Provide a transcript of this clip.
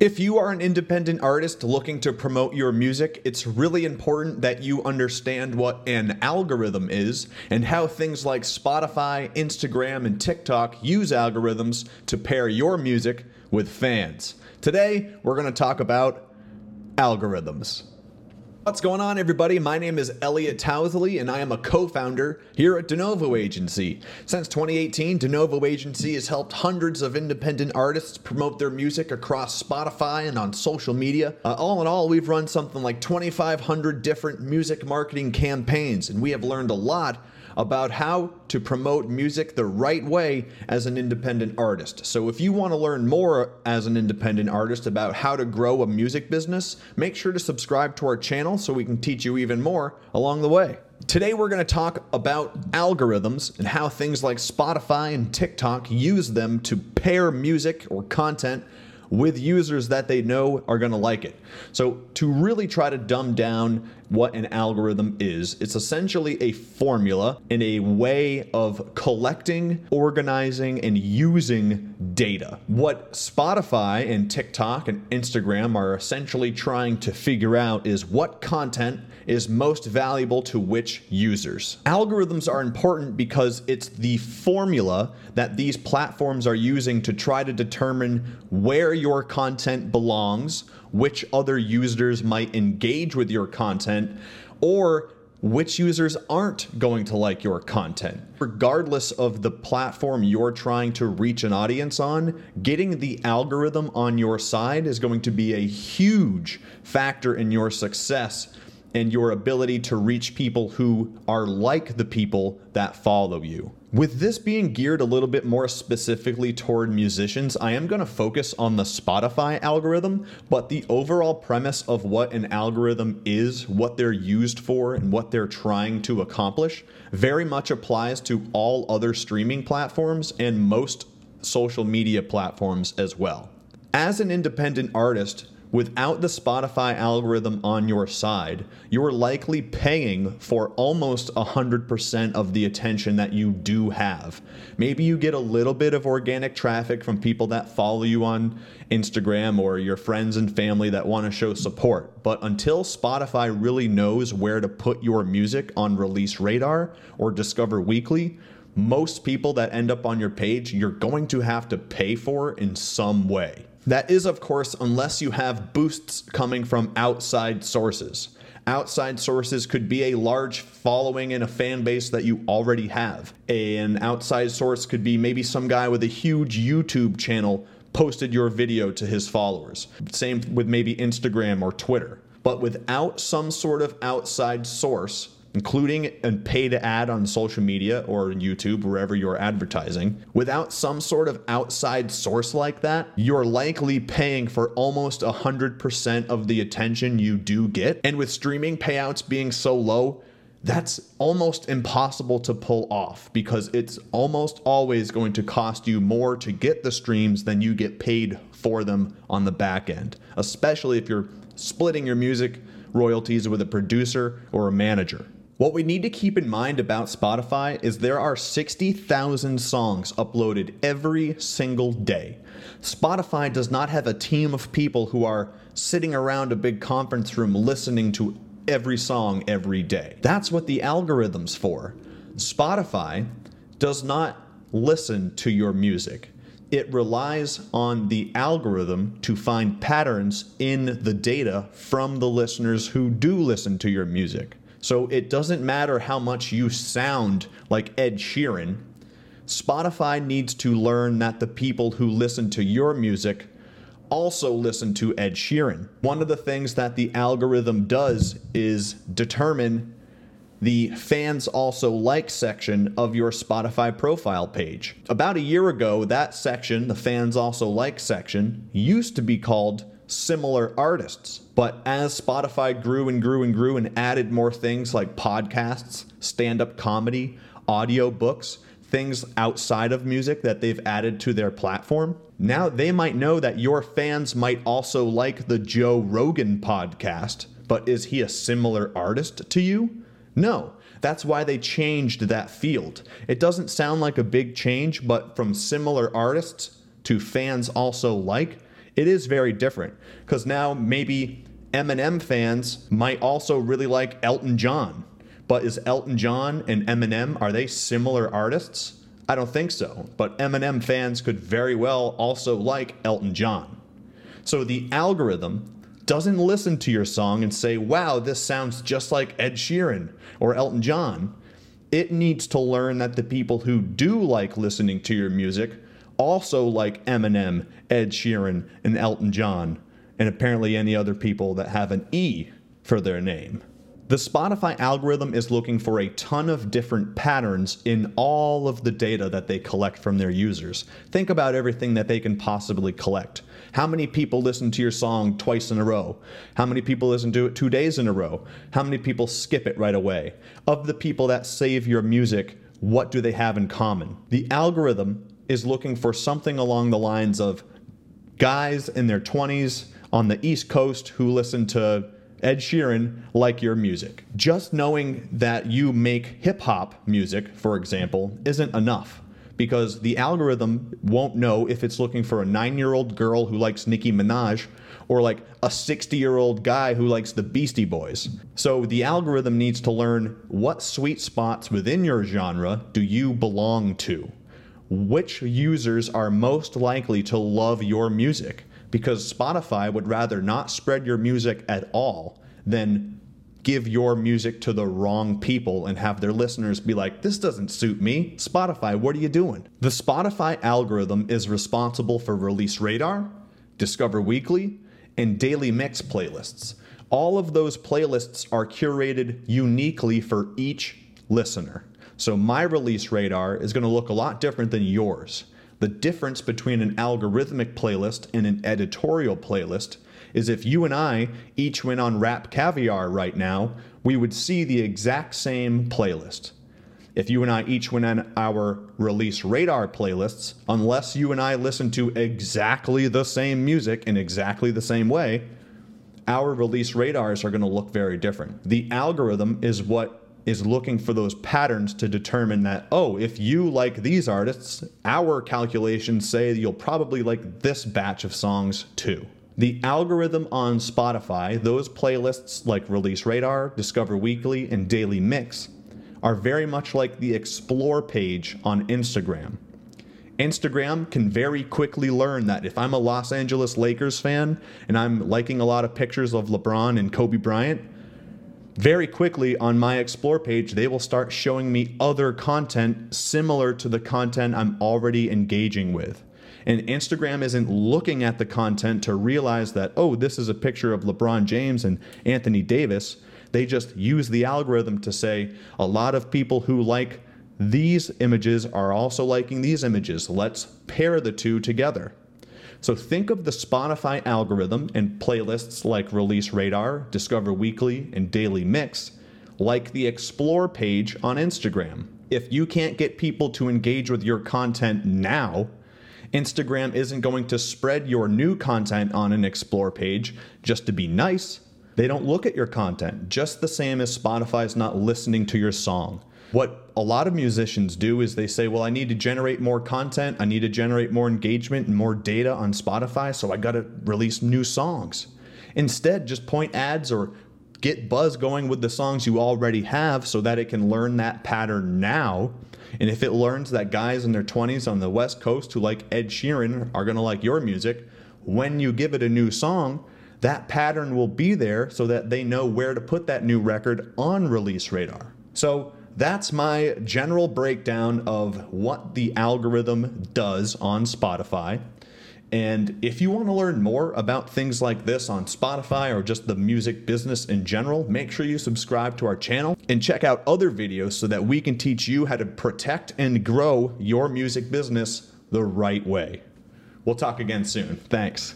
If you are an independent artist looking to promote your music, it's really important that you understand what an algorithm is and how things like Spotify, Instagram, and TikTok use algorithms to pair your music with fans. Today, we're going to talk about algorithms. What's going on, everybody? My name is Elliot Tousley, and I am a co founder here at DeNovo Agency. Since 2018, DeNovo Agency has helped hundreds of independent artists promote their music across Spotify and on social media. Uh, all in all, we've run something like 2,500 different music marketing campaigns, and we have learned a lot about how to promote music the right way as an independent artist. So, if you want to learn more as an independent artist about how to grow a music business, make sure to subscribe to our channel so we can teach you even more along the way. Today, we're going to talk about algorithms and how things like Spotify and TikTok use them to pair music or content with users that they know are going to like it. So, to really try to dumb down what an algorithm is, it's essentially a formula and a way of collecting, organizing, and using data. What Spotify and TikTok and Instagram are essentially trying to figure out is what content is most valuable to which users. Algorithms are important because it's the formula that these platforms are using to try to determine where your content belongs, which other users might engage with your content, or which users aren't going to like your content. Regardless of the platform you're trying to reach an audience on, getting the algorithm on your side is going to be a huge factor in your success and your ability to reach people who are like the people that follow you. With this being geared a little bit more specifically toward musicians, I am going to focus on the Spotify algorithm, but the overall premise of what an algorithm is, what they're used for, and what they're trying to accomplish very much applies to all other streaming platforms and most social media platforms as well. As an independent artist, Without the Spotify algorithm on your side, you're likely paying for almost 100% of the attention that you do have. Maybe you get a little bit of organic traffic from people that follow you on Instagram or your friends and family that want to show support. But until Spotify really knows where to put your music on release radar or discover weekly, most people that end up on your page, you're going to have to pay for in some way. That is, of course, unless you have boosts coming from outside sources. Outside sources could be a large following and a fan base that you already have. An outside source could be maybe some guy with a huge YouTube channel posted your video to his followers. Same with maybe Instagram or Twitter. But without some sort of outside source, including a paid ad on social media or YouTube, wherever you're advertising, without some sort of outside source like that, you're likely paying for almost 100% of the attention you do get. And with streaming payouts being so low, that's almost impossible to pull off because it's almost always going to cost you more to get the streams than you get paid for them on the back end, especially if you're splitting your music royalties with a producer or a manager. What we need to keep in mind about Spotify is there are 60,000 songs uploaded every single day. Spotify does not have a team of people who are sitting around a big conference room listening to every song every day. That's what the algorithm's for. Spotify does not listen to your music. It relies on the algorithm to find patterns in the data from the listeners who do listen to your music. So it doesn't matter how much you sound like Ed Sheeran. Spotify needs to learn that the people who listen to your music also listen to Ed Sheeran. One of the things that the algorithm does is determine the fans also like section of your Spotify profile page. About a year ago, that section, the fans also like section, used to be called similar artists. But as Spotify grew and grew and grew and added more things like podcasts, stand up comedy, audio books, things outside of music that they've added to their platform, now they might know that your fans might also like the Joe Rogan podcast. But is he a similar artist to you? No. That's why they changed that field. It doesn't sound like a big change, but from similar artists to fans also like, it is very different because now maybe Eminem fans might also really like Elton John. But is Elton John and Eminem are they similar artists? I don't think so. But Eminem fans could very well also like Elton John. So the algorithm doesn't listen to your song and say, wow, this sounds just like Ed Sheeran or Elton John. It needs to learn that the people who do like listening to your music also like Eminem, Ed Sheeran, and Elton John, and apparently any other people that have an E for their name. The Spotify algorithm is looking for a ton of different patterns in all of the data that they collect from their users. Think about everything that they can possibly collect. How many people listen to your song twice in a row? How many people listen to it two days in a row? How many people skip it right away? Of the people that save your music, what do they have in common? The algorithm is looking for something along the lines of guys in their 20s on the East Coast who listen to Ed Sheeran like your music. Just knowing that you make hip hop music, for example, isn't enough because the algorithm won't know if it's looking for a nine year old girl who likes Nicki Minaj or like a 60 year old guy who likes the Beastie Boys. So the algorithm needs to learn what sweet spots within your genre do you belong to? Which users are most likely to love your music? because Spotify would rather not spread your music at all than give your music to the wrong people and have their listeners be like, this doesn't suit me. Spotify, what are you doing? The Spotify algorithm is responsible for Release Radar, Discover Weekly, and Daily Mix playlists. All of those playlists are curated uniquely for each listener. So my release radar is going to look a lot different than yours. The difference between an algorithmic playlist and an editorial playlist is if you and I each went on Rap Caviar right now, we would see the exact same playlist. If you and I each went on our release radar playlists, unless you and I listen to exactly the same music in exactly the same way, our release radars are going to look very different. The algorithm is what is looking for those patterns to determine that, oh, if you like these artists, our calculations say you'll probably like this batch of songs too. The algorithm on Spotify, those playlists like Release Radar, Discover Weekly, and Daily Mix, are very much like the Explore page on Instagram. Instagram can very quickly learn that if I'm a Los Angeles Lakers fan and I'm liking a lot of pictures of LeBron and Kobe Bryant, very quickly on my explore page, they will start showing me other content similar to the content I'm already engaging with. And Instagram isn't looking at the content to realize that, oh, this is a picture of LeBron James and Anthony Davis. They just use the algorithm to say a lot of people who like these images are also liking these images. Let's pair the two together. So think of the Spotify algorithm and playlists like Release Radar, Discover Weekly, and Daily Mix like the Explore page on Instagram. If you can't get people to engage with your content now, Instagram isn't going to spread your new content on an Explore page just to be nice. They don't look at your content, just the same as Spotify's not listening to your song. What a lot of musicians do is they say, Well, I need to generate more content. I need to generate more engagement and more data on Spotify. So I got to release new songs. Instead, just point ads or get buzz going with the songs you already have so that it can learn that pattern now. And if it learns that guys in their 20s on the West Coast who like Ed Sheeran are going to like your music, when you give it a new song, that pattern will be there so that they know where to put that new record on release radar. So that's my general breakdown of what the algorithm does on Spotify. And if you want to learn more about things like this on Spotify or just the music business in general, make sure you subscribe to our channel and check out other videos so that we can teach you how to protect and grow your music business the right way. We'll talk again soon. Thanks.